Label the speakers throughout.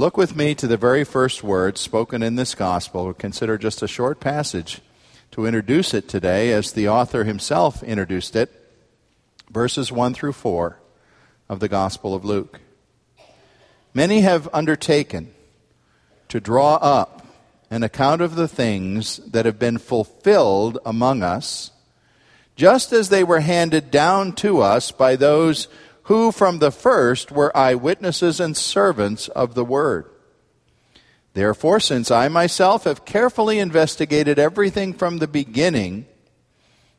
Speaker 1: Look with me to the very first words spoken in this gospel. Consider just a short passage to introduce it today as the author himself introduced it, verses 1 through 4 of the Gospel of Luke. Many have undertaken to draw up an account of the things that have been fulfilled among us, just as they were handed down to us by those who from the first were eyewitnesses and servants of the word. Therefore, since I myself have carefully investigated everything from the beginning,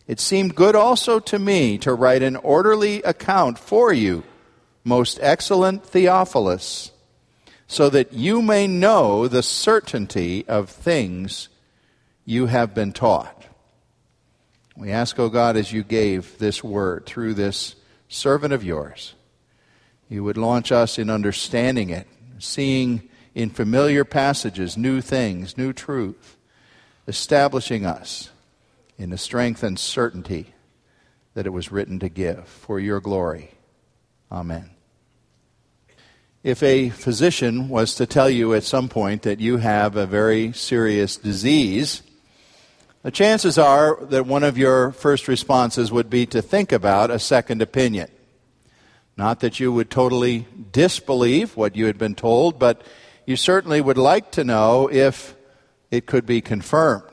Speaker 1: it seemed good also to me to write an orderly account for you, most excellent Theophilus, so that you may know the certainty of things you have been taught. We ask, O God, as you gave this word through this servant of yours, you would launch us in understanding it, seeing in familiar passages new things, new truth, establishing us in the strength and certainty that it was written to give for your glory. Amen. If a physician was to tell you at some point that you have a very serious disease, the chances are that one of your first responses would be to think about a second opinion. Not that you would totally disbelieve what you had been told, but you certainly would like to know if it could be confirmed.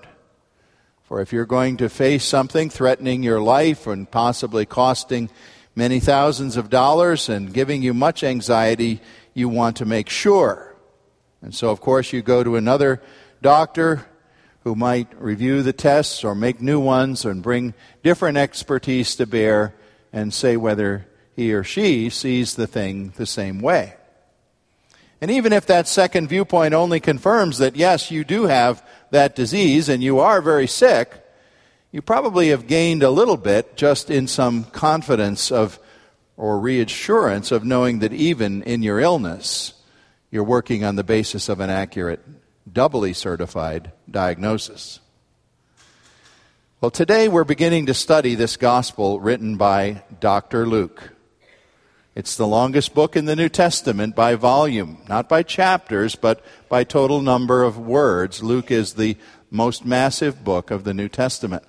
Speaker 1: For if you're going to face something threatening your life and possibly costing many thousands of dollars and giving you much anxiety, you want to make sure. And so, of course, you go to another doctor who might review the tests or make new ones and bring different expertise to bear and say whether he or she sees the thing the same way. And even if that second viewpoint only confirms that, yes, you do have that disease and you are very sick, you probably have gained a little bit just in some confidence of or reassurance of knowing that even in your illness, you're working on the basis of an accurate doubly certified diagnosis. Well, today we're beginning to study this gospel written by Dr. Luke. It's the longest book in the New Testament by volume, not by chapters, but by total number of words. Luke is the most massive book of the New Testament.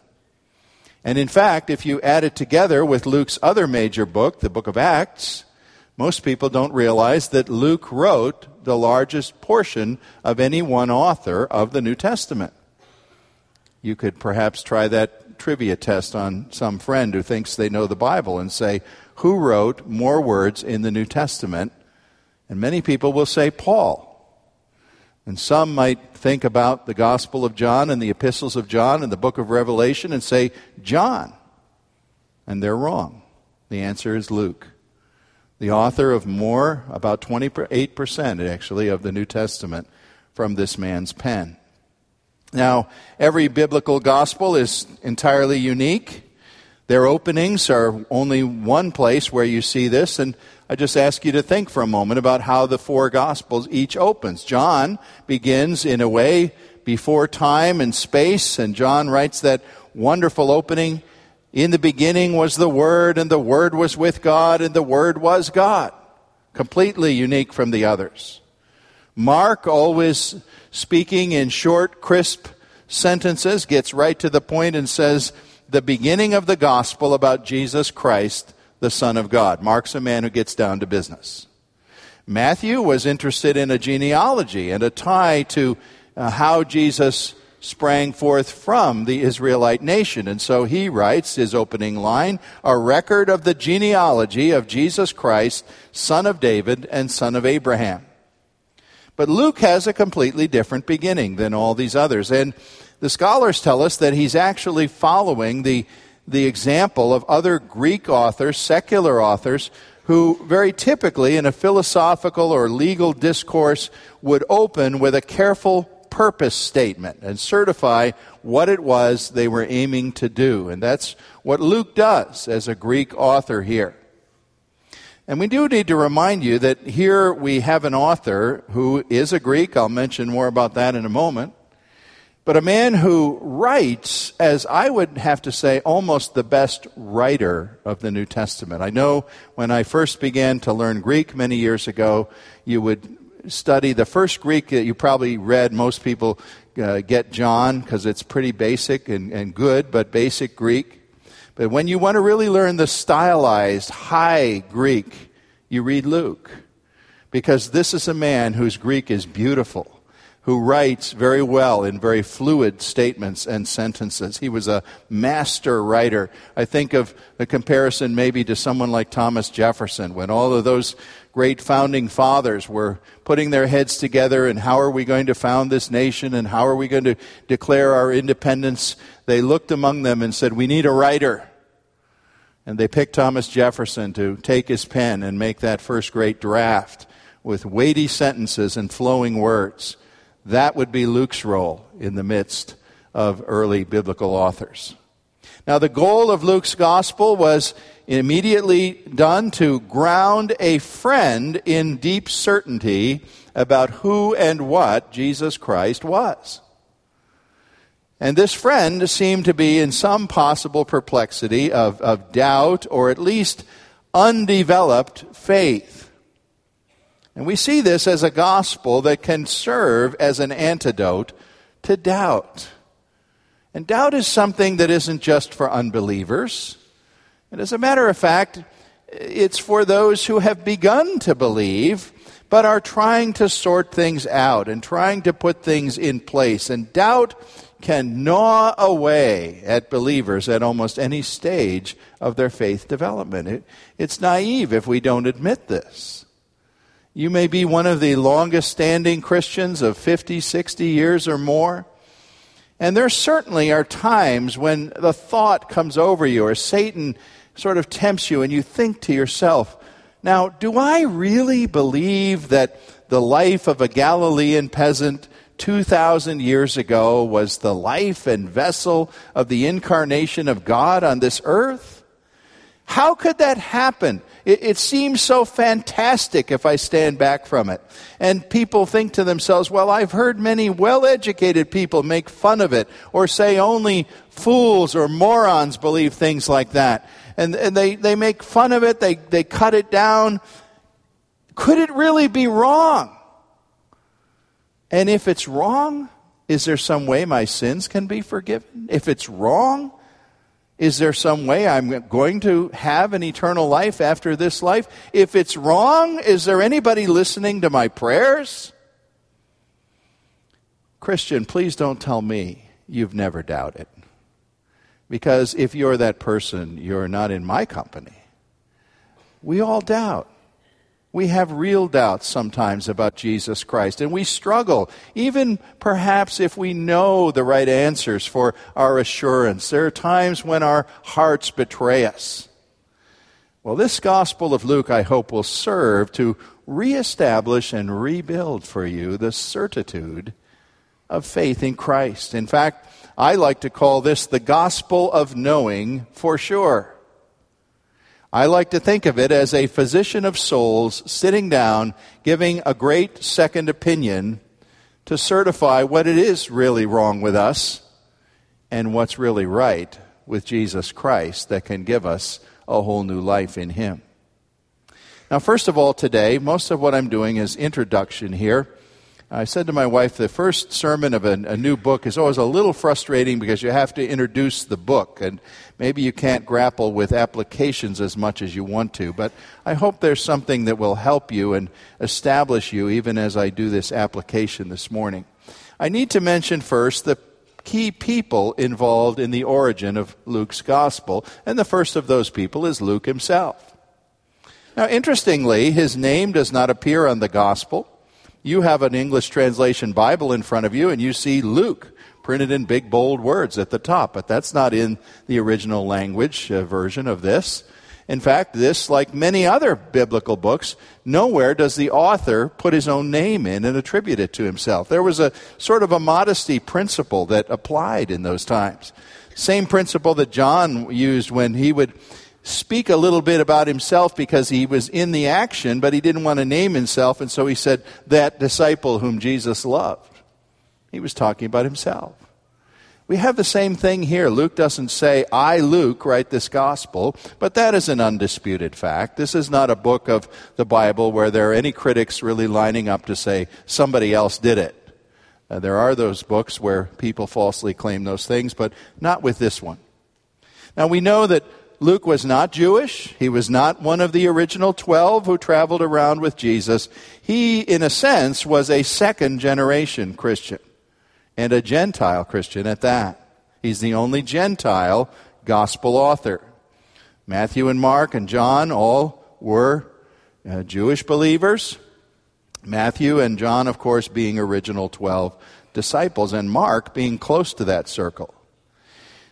Speaker 1: And in fact, if you add it together with Luke's other major book, the book of Acts, most people don't realize that Luke wrote the largest portion of any one author of the New Testament. You could perhaps try that trivia test on some friend who thinks they know the Bible and say, Who wrote more words in the New Testament? And many people will say, Paul. And some might think about the Gospel of John and the epistles of John and the book of Revelation and say, John. And they're wrong. The answer is Luke the author of more, about 28% actually, of the New Testament from this man's pen. Now, every biblical gospel is entirely unique. Their openings are only one place where you see this, and I just ask you to think for a moment about how the four gospels each opens. John begins in a way before time and space, and John writes that wonderful opening in the beginning was the Word, and the Word was with God, and the Word was God. Completely unique from the others. Mark, always speaking in short, crisp sentences, gets right to the point and says, the beginning of the gospel about Jesus Christ, the Son of God. Mark's a man who gets down to business. Matthew was interested in a genealogy and a tie to uh, how Jesus sprang forth from the Israelite nation. And so he writes his opening line a record of the genealogy of Jesus Christ, son of David and son of Abraham. But Luke has a completely different beginning than all these others. And the scholars tell us that he's actually following the, the example of other Greek authors, secular authors, who very typically in a philosophical or legal discourse would open with a careful purpose statement and certify what it was they were aiming to do. And that's what Luke does as a Greek author here. And we do need to remind you that here we have an author who is a Greek. I'll mention more about that in a moment. But a man who writes, as I would have to say, almost the best writer of the New Testament. I know when I first began to learn Greek many years ago, you would study the first Greek that you probably read. Most people uh, get John because it's pretty basic and, and good, but basic Greek. But when you want to really learn the stylized, high Greek, you read Luke. Because this is a man whose Greek is beautiful who writes very well in very fluid statements and sentences. He was a master writer. I think of the comparison maybe to someone like Thomas Jefferson, when all of those great founding fathers were putting their heads together and how are we going to found this nation and how are we going to declare our independence. They looked among them and said, We need a writer. And they picked Thomas Jefferson to take his pen and make that first great draft with weighty sentences and flowing words. That would be Luke's role in the midst of early biblical authors. Now, the goal of Luke's gospel was immediately done to ground a friend in deep certainty about who and what Jesus Christ was. And this friend seemed to be in some possible perplexity of, of doubt or at least undeveloped faith. And we see this as a gospel that can serve as an antidote to doubt. And doubt is something that isn't just for unbelievers. And as a matter of fact, it's for those who have begun to believe, but are trying to sort things out and trying to put things in place. And doubt can gnaw away at believers at almost any stage of their faith development. It, it's naive if we don't admit this. You may be one of the longest standing Christians of 50, 60 years or more. And there certainly are times when the thought comes over you or Satan sort of tempts you and you think to yourself, now, do I really believe that the life of a Galilean peasant 2,000 years ago was the life and vessel of the incarnation of God on this earth? How could that happen? It, it, seems so fantastic if I stand back from it. And people think to themselves, well, I've heard many well educated people make fun of it or say only fools or morons believe things like that. And, and they, they make fun of it, they, they cut it down. Could it really be wrong? And if it's wrong, is there some way my sins can be forgiven? If it's wrong, is there some way I'm going to have an eternal life after this life? If it's wrong, is there anybody listening to my prayers? Christian, please don't tell me you've never doubted. Because if you're that person, you're not in my company. We all doubt. We have real doubts sometimes about Jesus Christ, and we struggle, even perhaps if we know the right answers for our assurance. There are times when our hearts betray us. Well, this Gospel of Luke, I hope, will serve to reestablish and rebuild for you the certitude of faith in Christ. In fact, I like to call this the Gospel of knowing for sure. I like to think of it as a physician of souls sitting down, giving a great second opinion to certify what it is really wrong with us and what's really right with Jesus Christ that can give us a whole new life in Him. Now, first of all, today, most of what I'm doing is introduction here. I said to my wife, the first sermon of a, a, new book is always a little frustrating because you have to introduce the book, and maybe you can't grapple with applications as much as you want to. But I hope there's something that will help you and establish you even as I do this application this morning. I need to mention first the key people involved in the origin of Luke's gospel, and the first of those people is Luke himself. Now, interestingly, his name does not appear on the gospel you have an English translation Bible in front of you and you see Luke printed in big, bold words at the top, but that's not in the original language uh, version of this. In fact, this, like many other biblical books, nowhere does the author put his own name in and attribute it to himself. There was a sort of a modesty principle that applied in those times. Same principle that John used when he would speak a little bit about himself because he was in the action, but he didn't want to name himself, and so he said, That disciple whom Jesus loved. He was talking about himself. We have the same thing here. Luke doesn't say, I, Luke, write this gospel, but that is an undisputed fact. This is not a book of the Bible where there are any critics really lining up to say somebody else did it. Uh, there are those books where people falsely claim those things, but not with this one. Now we know that Luke was not Jewish. He was not one of the original 12 who traveled around with Jesus. He, in a sense, was a second generation Christian and a Gentile Christian at that. He's the only Gentile gospel author. Matthew and Mark and John all were uh, Jewish believers. Matthew and John, of course, being original 12 disciples, and Mark being close to that circle.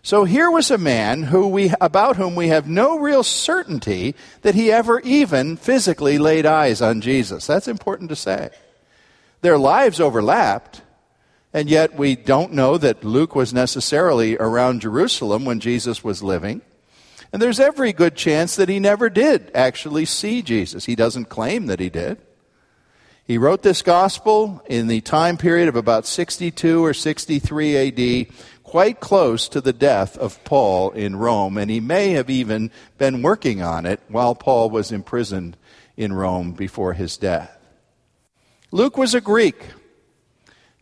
Speaker 1: So here was a man who we, about whom we have no real certainty that he ever even physically laid eyes on Jesus. That's important to say. Their lives overlapped, and yet we don't know that Luke was necessarily around Jerusalem when Jesus was living. And there's every good chance that he never did actually see Jesus. He doesn't claim that he did. He wrote this gospel in the time period of about 62 or 63 AD, quite close to the death of Paul in Rome, and he may have even been working on it while Paul was imprisoned in Rome before his death. Luke was a Greek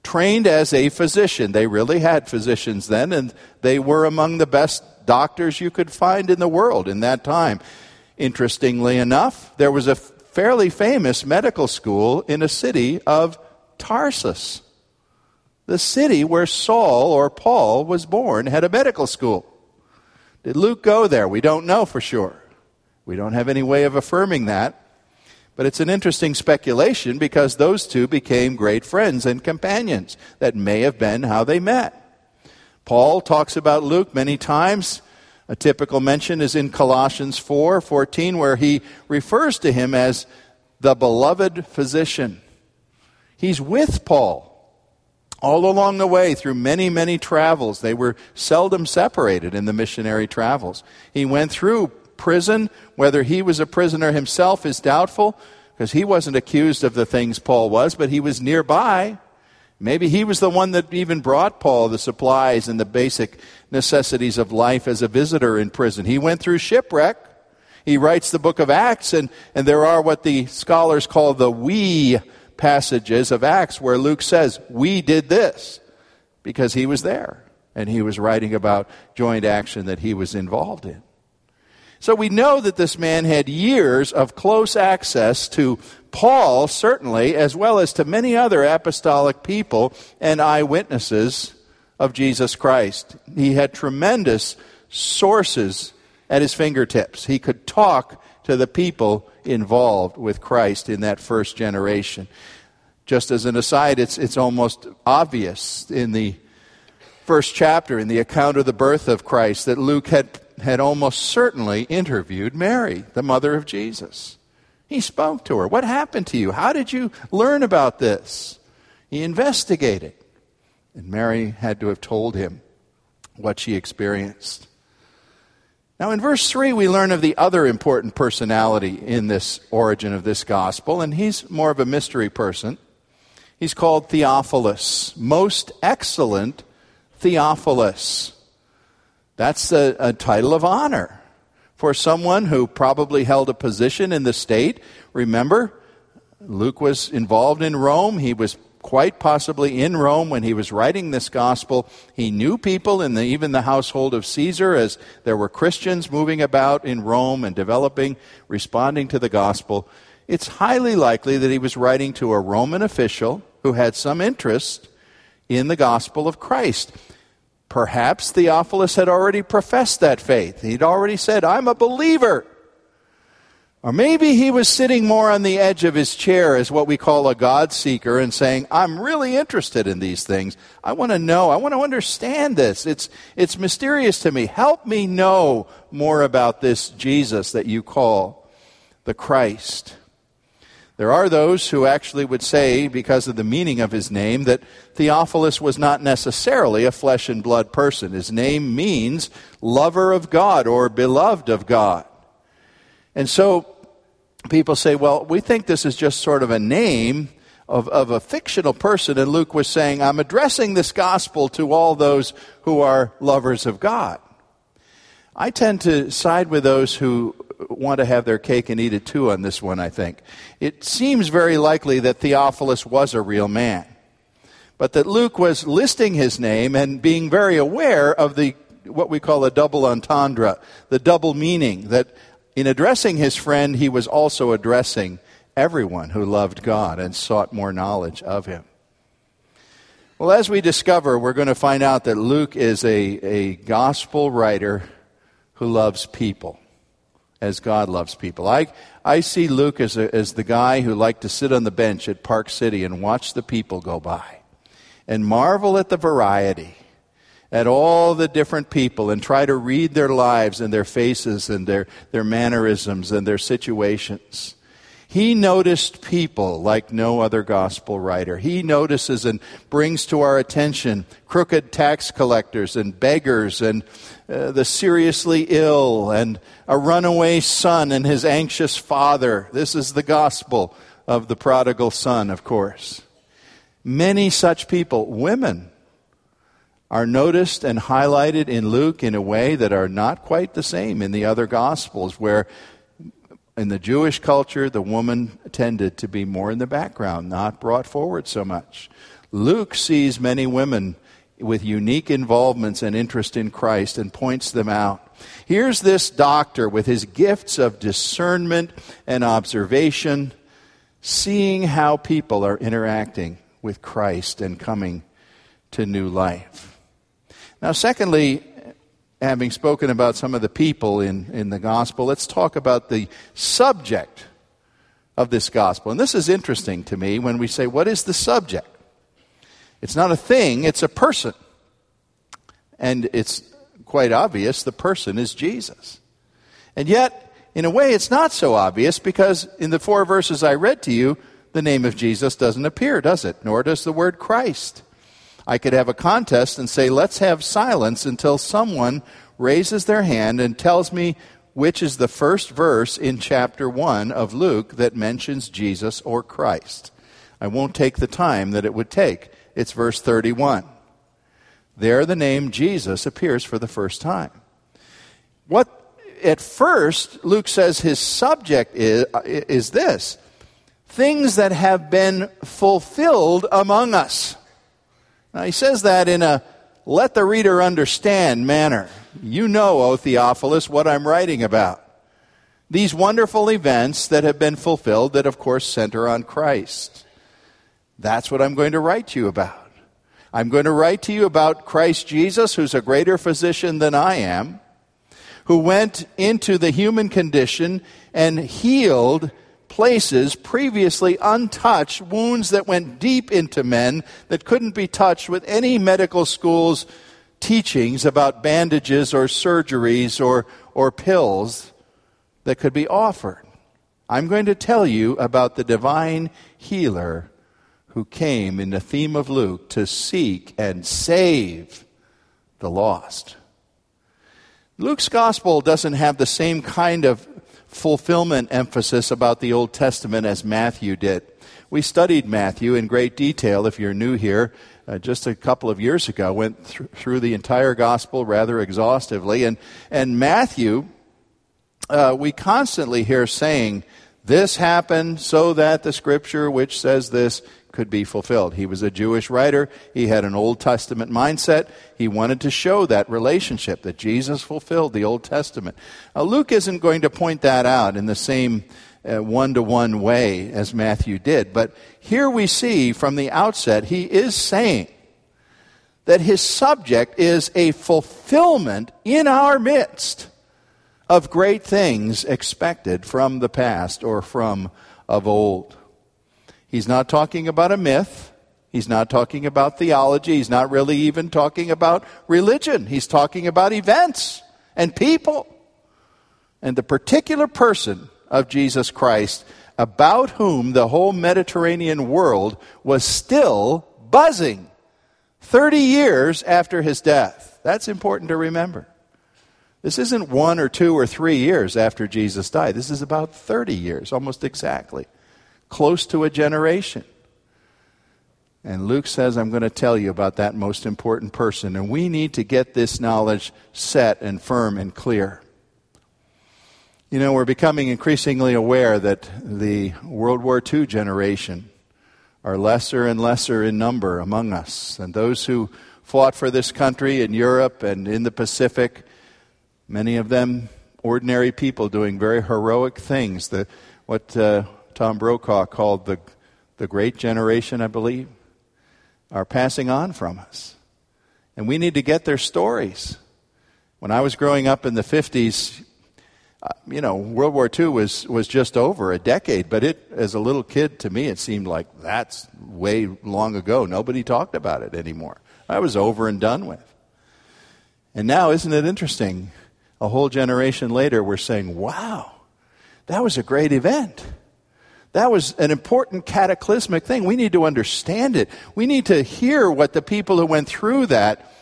Speaker 1: trained as a physician. They really had physicians then, and they were among the best doctors you could find in the world in that time. Interestingly enough, there was a fairly famous medical school in a city of Tarsus. The city where Saul or Paul was born had a medical school. Did Luke go there? We don't know for sure. We don't have any way of affirming that. But it's an interesting speculation because those two became great friends and companions. That may have been how they met. Paul talks about Luke many times. A typical mention is in Colossians 4 14, where he refers to him as the beloved physician. He's with Paul all along the way through many, many travels. They were seldom separated in the missionary travels. He went through prison. Whether he was a prisoner himself is doubtful because he wasn't accused of the things Paul was, but he was nearby. Maybe he was the one that even brought Paul the supplies and the basic necessities of life as a visitor in prison. He went through shipwreck. He writes the book of Acts, and, and there are what the scholars call the we passages of Acts where Luke says, We did this, because he was there. And he was writing about joint action that he was involved in. So we know that this man had years of close access to Paul, certainly, as well as to many other apostolic people and eyewitnesses of Jesus Christ. He had tremendous sources at his fingertips. He could talk to the people involved with Christ in that first generation. Just as an aside, it's, it's almost obvious in the first chapter, in the account of the birth of Christ, that Luke had had almost certainly interviewed Mary, the mother of Jesus. He spoke to her. What happened to you? How did you learn about this? He investigated. And Mary had to have told him what she experienced. Now, in verse 3, we learn of the other important personality in this origin of this gospel, and he's more of a mystery person. He's called Theophilus, most excellent Theophilus. That's a, a title of honor for someone who probably held a position in the state. Remember, Luke was involved in Rome. He was quite possibly in Rome when he was writing this gospel. He knew people in the, even the household of Caesar as there were Christians moving about in Rome and developing, responding to the gospel. It's highly likely that he was writing to a Roman official who had some interest in the gospel of Christ. Perhaps Theophilus had already professed that faith. He'd already said, I'm a believer. Or maybe he was sitting more on the edge of his chair as what we call a God seeker and saying, I'm really interested in these things. I want to know. I want to understand this. It's, it's mysterious to me. Help me know more about this Jesus that you call the Christ. There are those who actually would say, because of the meaning of his name, that Theophilus was not necessarily a flesh and blood person. His name means lover of God or beloved of God. And so people say, well, we think this is just sort of a name of, of a fictional person. And Luke was saying, I'm addressing this gospel to all those who are lovers of God. I tend to side with those who want to have their cake and eat it too on this one, I think. It seems very likely that Theophilus was a real man, but that Luke was listing his name and being very aware of the what we call a double entendre, the double meaning that in addressing his friend, he was also addressing everyone who loved God and sought more knowledge of him. Well, as we discover, we're going to find out that Luke is a, a gospel writer who loves people as God loves people. I, I see Luke as, a, as the guy who liked to sit on the bench at Park City and watch the people go by and marvel at the variety at all the different people and try to read their lives and their faces and their, their mannerisms and their situations. He noticed people like no other gospel writer. He notices and brings to our attention crooked tax collectors and beggars and uh, the seriously ill and a runaway son and his anxious father. This is the gospel of the prodigal son, of course. Many such people, women, are noticed and highlighted in Luke in a way that are not quite the same in the other Gospels, where in the Jewish culture, the woman tended to be more in the background, not brought forward so much. Luke sees many women with unique involvements and interest in Christ and points them out. Here's this doctor with his gifts of discernment and observation, seeing how people are interacting with Christ and coming to new life. Now, secondly, having spoken about some of the people in, in the gospel, let's talk about the subject of this gospel. And this is interesting to me when we say, what is the subject? It's not a thing, it's a person. And it's quite obvious the person is Jesus. And yet, in a way, it's not so obvious because in the four verses I read to you, the name of Jesus doesn't appear, does it? Nor does the word Christ. I could have a contest and say, let's have silence until someone raises their hand and tells me which is the first verse in chapter 1 of Luke that mentions Jesus or Christ. I won't take the time that it would take. It's verse 31. There, the name Jesus appears for the first time. What, at first, Luke says his subject is, is this things that have been fulfilled among us. Now, he says that in a let the reader understand manner. You know, O Theophilus, what I'm writing about. These wonderful events that have been fulfilled, that of course center on Christ. That's what I'm going to write to you about. I'm going to write to you about Christ Jesus, who's a greater physician than I am, who went into the human condition and healed places previously untouched, wounds that went deep into men that couldn't be touched with any medical school's teachings about bandages or surgeries or, or pills that could be offered. I'm going to tell you about the divine healer who came in the theme of Luke to seek and save the lost. Luke's gospel doesn't have the same kind of fulfillment emphasis about the Old Testament as Matthew did. We studied Matthew in great detail, if you're new here, uh, just a couple of years ago, went th- through the entire gospel rather exhaustively. And, and Matthew, uh, we constantly hear saying, This happened so that the scripture which says this could be fulfilled. He was a Jewish writer. He had an Old Testament mindset. He wanted to show that relationship that Jesus fulfilled the Old Testament. Now, Luke isn't going to point that out in the same one to one way as Matthew did, but here we see from the outset he is saying that his subject is a fulfillment in our midst of great things expected from the past or from of old. He's not talking about a myth. He's not talking about theology. He's not really even talking about religion. He's talking about events and people. And the particular person of Jesus Christ about whom the whole Mediterranean world was still buzzing 30 years after his death. That's important to remember. This isn't one or two or three years after Jesus died. This is about 30 years, almost exactly, close to a generation. And Luke says, I'm going to tell you about that most important person. And we need to get this knowledge set and firm and clear. You know, we're becoming increasingly aware that the World War II generation are lesser and lesser in number among us. And those who fought for this country in Europe and in the Pacific Many of them ordinary people doing very heroic things. The, what uh, Tom Brokaw called the, the great generation, I believe, are passing on from us. And we need to get their stories. When I was growing up in the 50s, uh, you know, World War II was, was just over a decade, but it, as a little kid, to me, it seemed like that's way long ago. Nobody talked about it anymore. I was over and done with. And now, isn't it interesting? a whole generation later, we're saying, wow, that was a great event. That was an important cataclysmic thing. We need to understand it. We need to hear what the people who went through that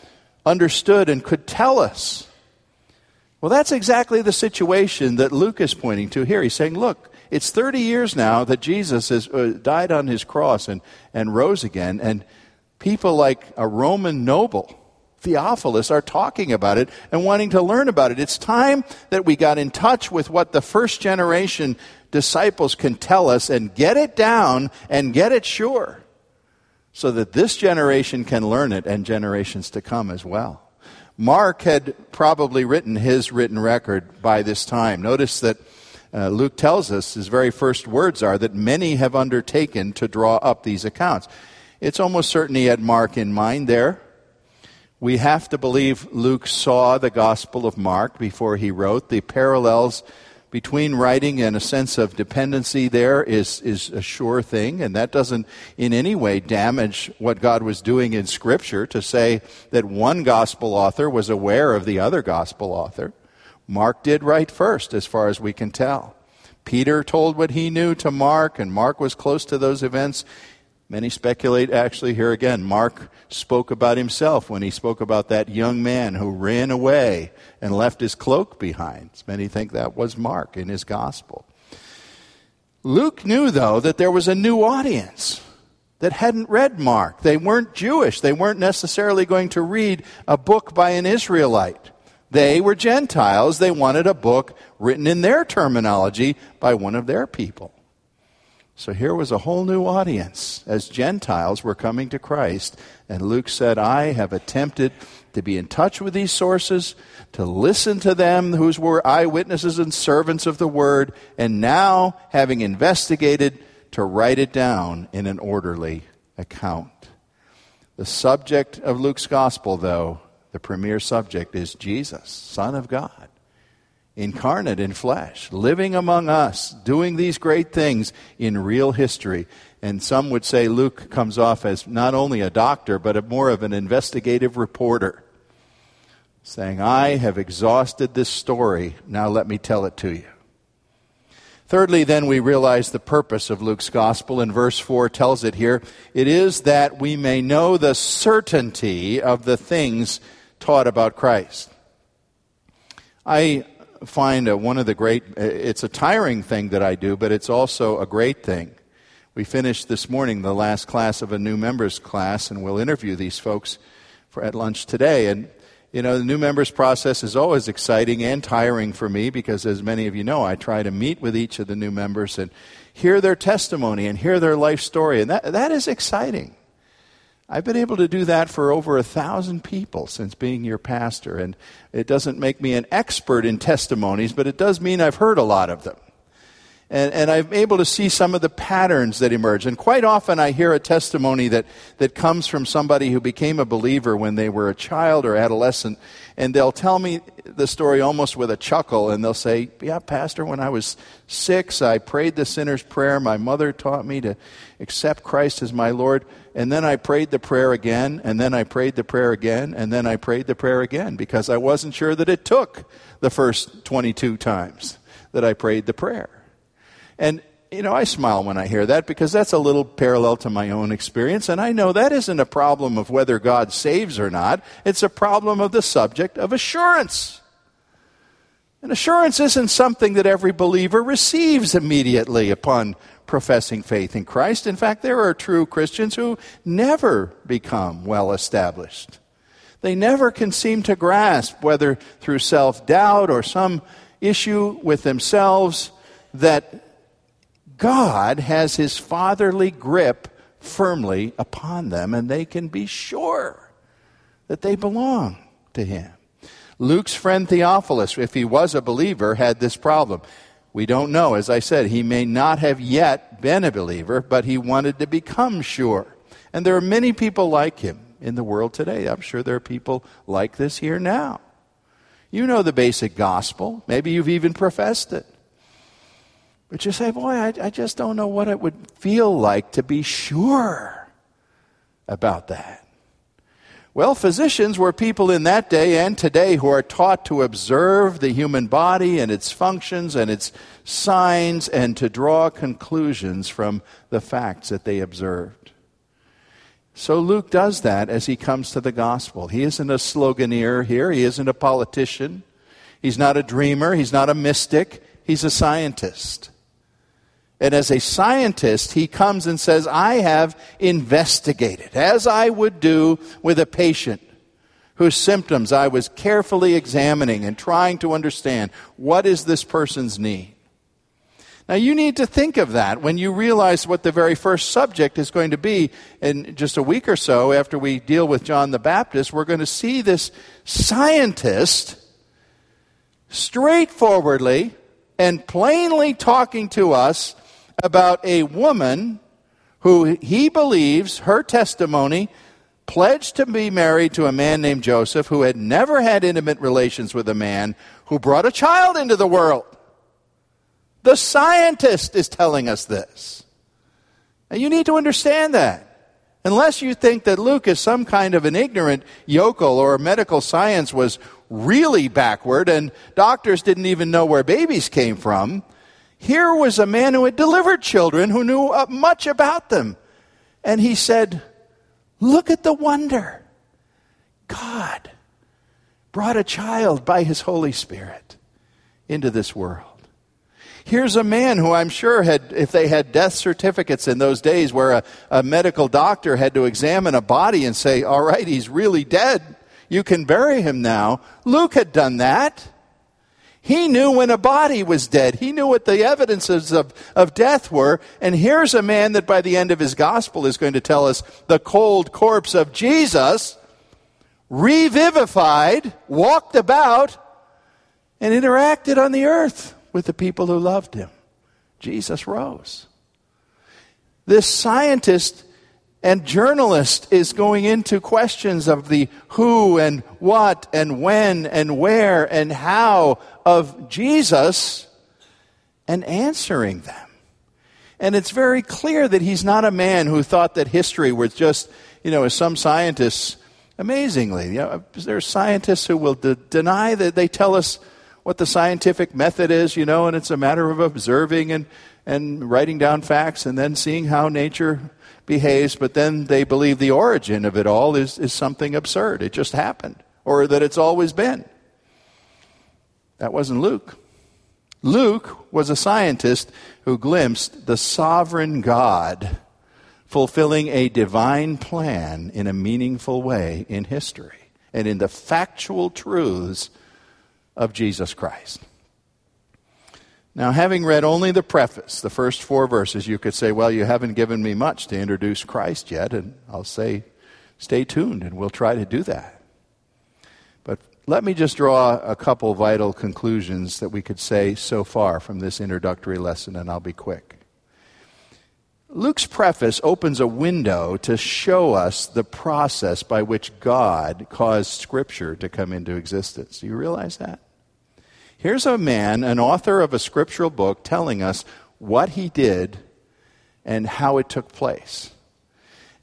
Speaker 1: understood and could tell us. Well, that's exactly the situation that Luke is pointing to here. He's saying, look, it's 30 years now that Jesus has uh, died on his cross and, and rose again, and people like a Roman noble Theophilus are talking about it and wanting to learn about it. It's time that we got in touch with what the first generation disciples can tell us and get it down and get it sure so that this generation can learn it and generations to come as well. Mark had probably written his written record by this time. Notice that uh, Luke tells us his very first words are that many have undertaken to draw up these accounts. It's almost certain he had Mark in mind there we have to believe Luke saw the Gospel of Mark before he wrote. The parallels between writing and a sense of dependency there is, is a sure thing, and that doesn't in any way damage what God was doing in Scripture to say that one Gospel author was aware of the other Gospel author. Mark did write first, as far as we can tell. Peter told what he knew to Mark, and Mark was close to those events. Many speculate, actually, here again, Mark spoke about himself when he spoke about that young man who ran away and left his cloak behind. Many think that was Mark in his gospel. Luke knew, though, that there was a new audience that hadn't read Mark. They weren't Jewish. They weren't necessarily going to read a book by an Israelite. They were Gentiles. They wanted a book written in their terminology by one of their people. So here was a whole new audience as Gentiles were coming to Christ. And Luke said, I have attempted to be in touch with these sources, to listen to them who were eyewitnesses and servants of the word, and now, having investigated, to write it down in an orderly account. The subject of Luke's gospel, though, the premier subject, is Jesus, Son of God incarnate in flesh, living among us, doing these great things in real history. And some would say Luke comes off as not only a doctor, but a more of an investigative reporter, saying, I have exhausted this story, now let me tell it to you. Thirdly, then, we realize the purpose of Luke's gospel, and verse 4 tells it here. It is that we may know the certainty of the things taught about Christ. I find one of the great, uh, it's a tiring thing that I do, but it's also a great thing. We finished this morning the last class of a new members class, and we'll interview these folks for, at lunch today. And, you know, the new members process is always exciting and tiring for me because, as many of you know, I try to meet with each of the new members and hear their testimony and hear their life story. And that, that is exciting. I've been able to do that for over a thousand people since being your pastor. And it doesn't make me an expert in testimonies, but it does mean I've heard a lot of them. And, and, I'm able to see some of the patterns that emerge. And quite often I hear a testimony that, that comes from somebody who became a believer when they were a child or adolescent, and they'll tell me the story almost with a chuckle, and they'll say, Yeah, Pastor, when I was six, I prayed the sinner's prayer. My mother taught me to accept Christ as my Lord, and then I prayed the prayer again, and then I prayed the prayer again, and then I prayed the prayer again because I wasn't sure that it took the first 22 times that I prayed the prayer. And, you know, I smile when I hear that because that's a little parallel to my own experience. And I know that isn't a problem of whether God saves or not, it's a problem of the subject of assurance. And assurance isn't something that every believer receives immediately upon professing faith in Christ. In fact, there are true Christians who never become well established. They never can seem to grasp, whether through self doubt or some issue with themselves, that God has his fatherly grip firmly upon them, and they can be sure that they belong to him. Luke's friend Theophilus, if he was a believer, had this problem. We don't know. As I said, he may not have yet been a believer, but he wanted to become sure. And there are many people like him in the world today. I'm sure there are people like this here now. You know the basic gospel. Maybe you've even professed it. But you say, boy, I, I just don't know what it would feel like to be sure about that. Well, physicians were people in that day and today who are taught to observe the human body and its functions and its signs and to draw conclusions from the facts that they observed. So Luke does that as he comes to the gospel. He isn't a sloganeer here, he isn't a politician, he's not a dreamer, he's not a mystic, he's a scientist. And as a scientist, he comes and says, I have investigated, as I would do with a patient whose symptoms I was carefully examining and trying to understand what is this person's need. Now, you need to think of that when you realize what the very first subject is going to be. In just a week or so after we deal with John the Baptist, we're going to see this scientist straightforwardly and plainly talking to us about a woman who he believes her testimony pledged to be married to a man named Joseph who had never had intimate relations with a man who brought a child into the world. The scientist is telling us this. And you need to understand that. Unless you think that Luke is some kind of an ignorant yokel or medical science was really backward and doctors didn't even know where babies came from, here was a man who had delivered children who knew uh, much about them. And he said, Look at the wonder. God brought a child by his Holy Spirit into this world. Here's a man who I'm sure had, if they had death certificates in those days where a, a medical doctor had to examine a body and say, All right, he's really dead. You can bury him now. Luke had done that. He knew when a body was dead. He knew what the evidences of, of death were. And here's a man that by the end of his gospel is going to tell us the cold corpse of Jesus revivified, walked about, and interacted on the earth with the people who loved him. Jesus rose. This scientist and journalist is going into questions of the who and what and when and where and how of Jesus and answering them. And it's very clear that he's not a man who thought that history was just, you know, as some scientists, amazingly, you know, there are scientists who will de- deny that they tell us what the scientific method is, you know, and it's a matter of observing and, and writing down facts and then seeing how nature behaves, but then they believe the origin of it all is, is something absurd. It just happened, or that it's always been. That wasn't Luke. Luke was a scientist who glimpsed the sovereign God fulfilling a divine plan in a meaningful way in history and in the factual truths of Jesus Christ. Now, having read only the preface, the first four verses, you could say, well, you haven't given me much to introduce Christ yet. And I'll say, stay tuned and we'll try to do that. But let me just draw a couple vital conclusions that we could say so far from this introductory lesson, and I'll be quick. Luke's preface opens a window to show us the process by which God caused Scripture to come into existence. Do you realize that? Here's a man, an author of a scriptural book, telling us what he did and how it took place.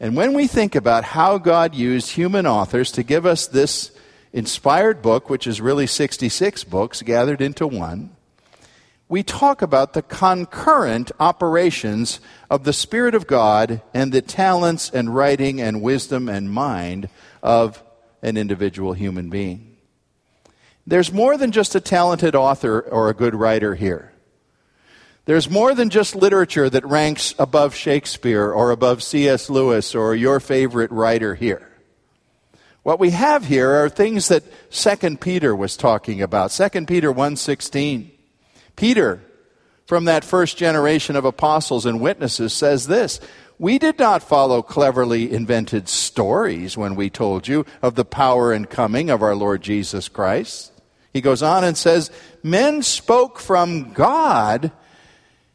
Speaker 1: And when we think about how God used human authors to give us this inspired book, which is really 66 books gathered into one, we talk about the concurrent operations of the Spirit of God and the talents and writing and wisdom and mind of an individual human being. There's more than just a talented author or a good writer here. There's more than just literature that ranks above Shakespeare or above C.S. Lewis or your favorite writer here. What we have here are things that 2 Peter was talking about. 2 Peter 1:16. Peter, from that first generation of apostles and witnesses, says this We did not follow cleverly invented stories when we told you of the power and coming of our Lord Jesus Christ. He goes on and says, Men spoke from God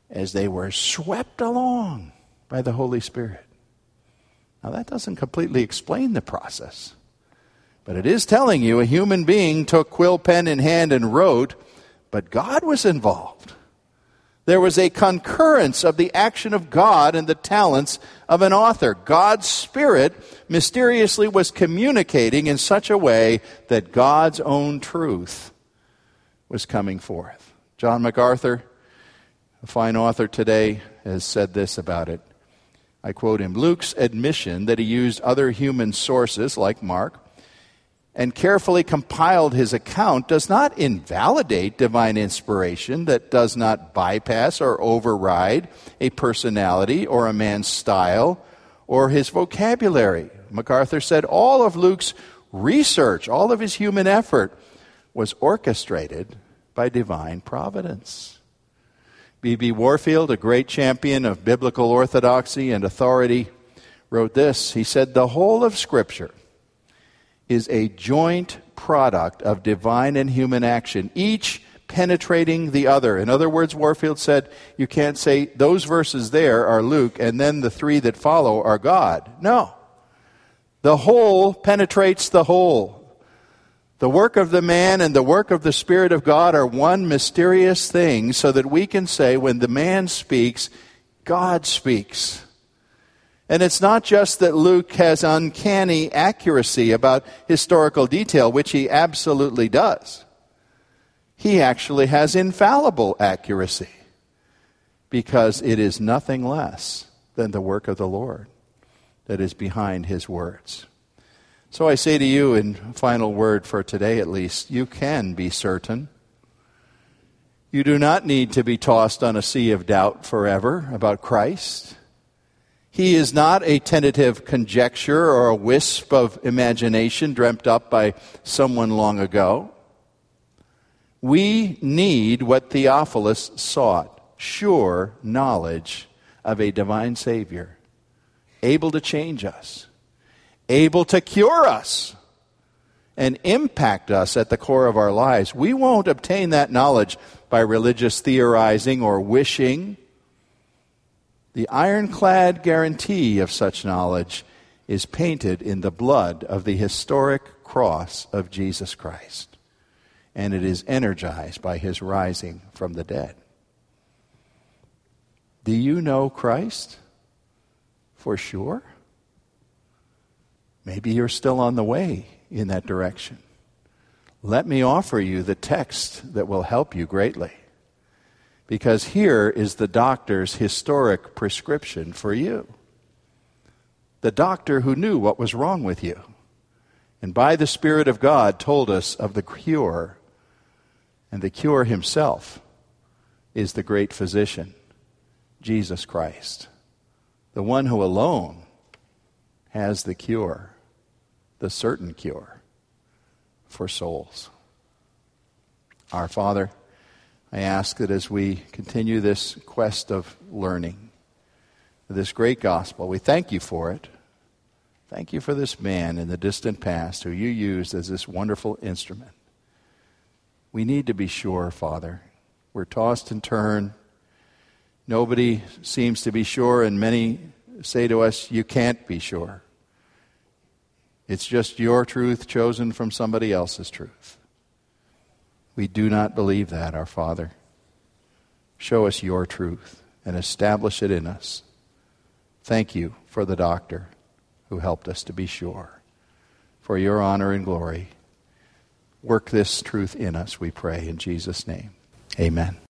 Speaker 1: as they were swept along by the Holy Spirit. Now, that doesn't completely explain the process, but it is telling you a human being took quill pen in hand and wrote but God was involved. There was a concurrence of the action of God and the talents of an author. God's Spirit mysteriously was communicating in such a way that God's own truth was coming forth. John MacArthur, a fine author today, has said this about it. I quote him Luke's admission that he used other human sources, like Mark, and carefully compiled his account does not invalidate divine inspiration, that does not bypass or override a personality or a man's style or his vocabulary. MacArthur said all of Luke's research, all of his human effort, was orchestrated by divine providence. B.B. Warfield, a great champion of biblical orthodoxy and authority, wrote this. He said, The whole of Scripture is a joint product of divine and human action, each penetrating the other. In other words, Warfield said, you can't say those verses there are Luke and then the three that follow are God. No. The whole penetrates the whole. The work of the man and the work of the Spirit of God are one mysterious thing so that we can say when the man speaks, God speaks. And it's not just that Luke has uncanny accuracy about historical detail, which he absolutely does. He actually has infallible accuracy because it is nothing less than the work of the Lord that is behind his words. So I say to you, in final word for today at least, you can be certain. You do not need to be tossed on a sea of doubt forever about Christ. He is not a tentative conjecture or a wisp of imagination dreamt up by someone long ago. We need what Theophilus sought sure knowledge of a divine Savior, able to change us, able to cure us, and impact us at the core of our lives. We won't obtain that knowledge by religious theorizing or wishing the ironclad guarantee of such knowledge is painted in the blood of the historic cross of Jesus Christ, and it is energized by his rising from the dead. Do you know Christ for sure? Maybe you're still on the way in that direction. Let me offer you the text that will help you greatly because here is the doctor's historic prescription for you. The doctor who knew what was wrong with you, and by the Spirit of God told us of the cure, and the cure himself is the great physician, Jesus Christ, the one who alone has the cure, the certain cure for souls. Our Father, I ask that as we continue this quest of learning, this great gospel, we thank you for it. Thank you for this man in the distant past who you used as this wonderful instrument. We need to be sure, Father. We're tossed and turned. Nobody seems to be sure, and many say to us, You can't be sure. It's just your truth chosen from somebody else's truth. We do not believe that, our Father. Show us your truth and establish it in us. Thank you for the doctor who helped us to be sure. For your honor and glory, work this truth in us, we pray, in Jesus' name. Amen.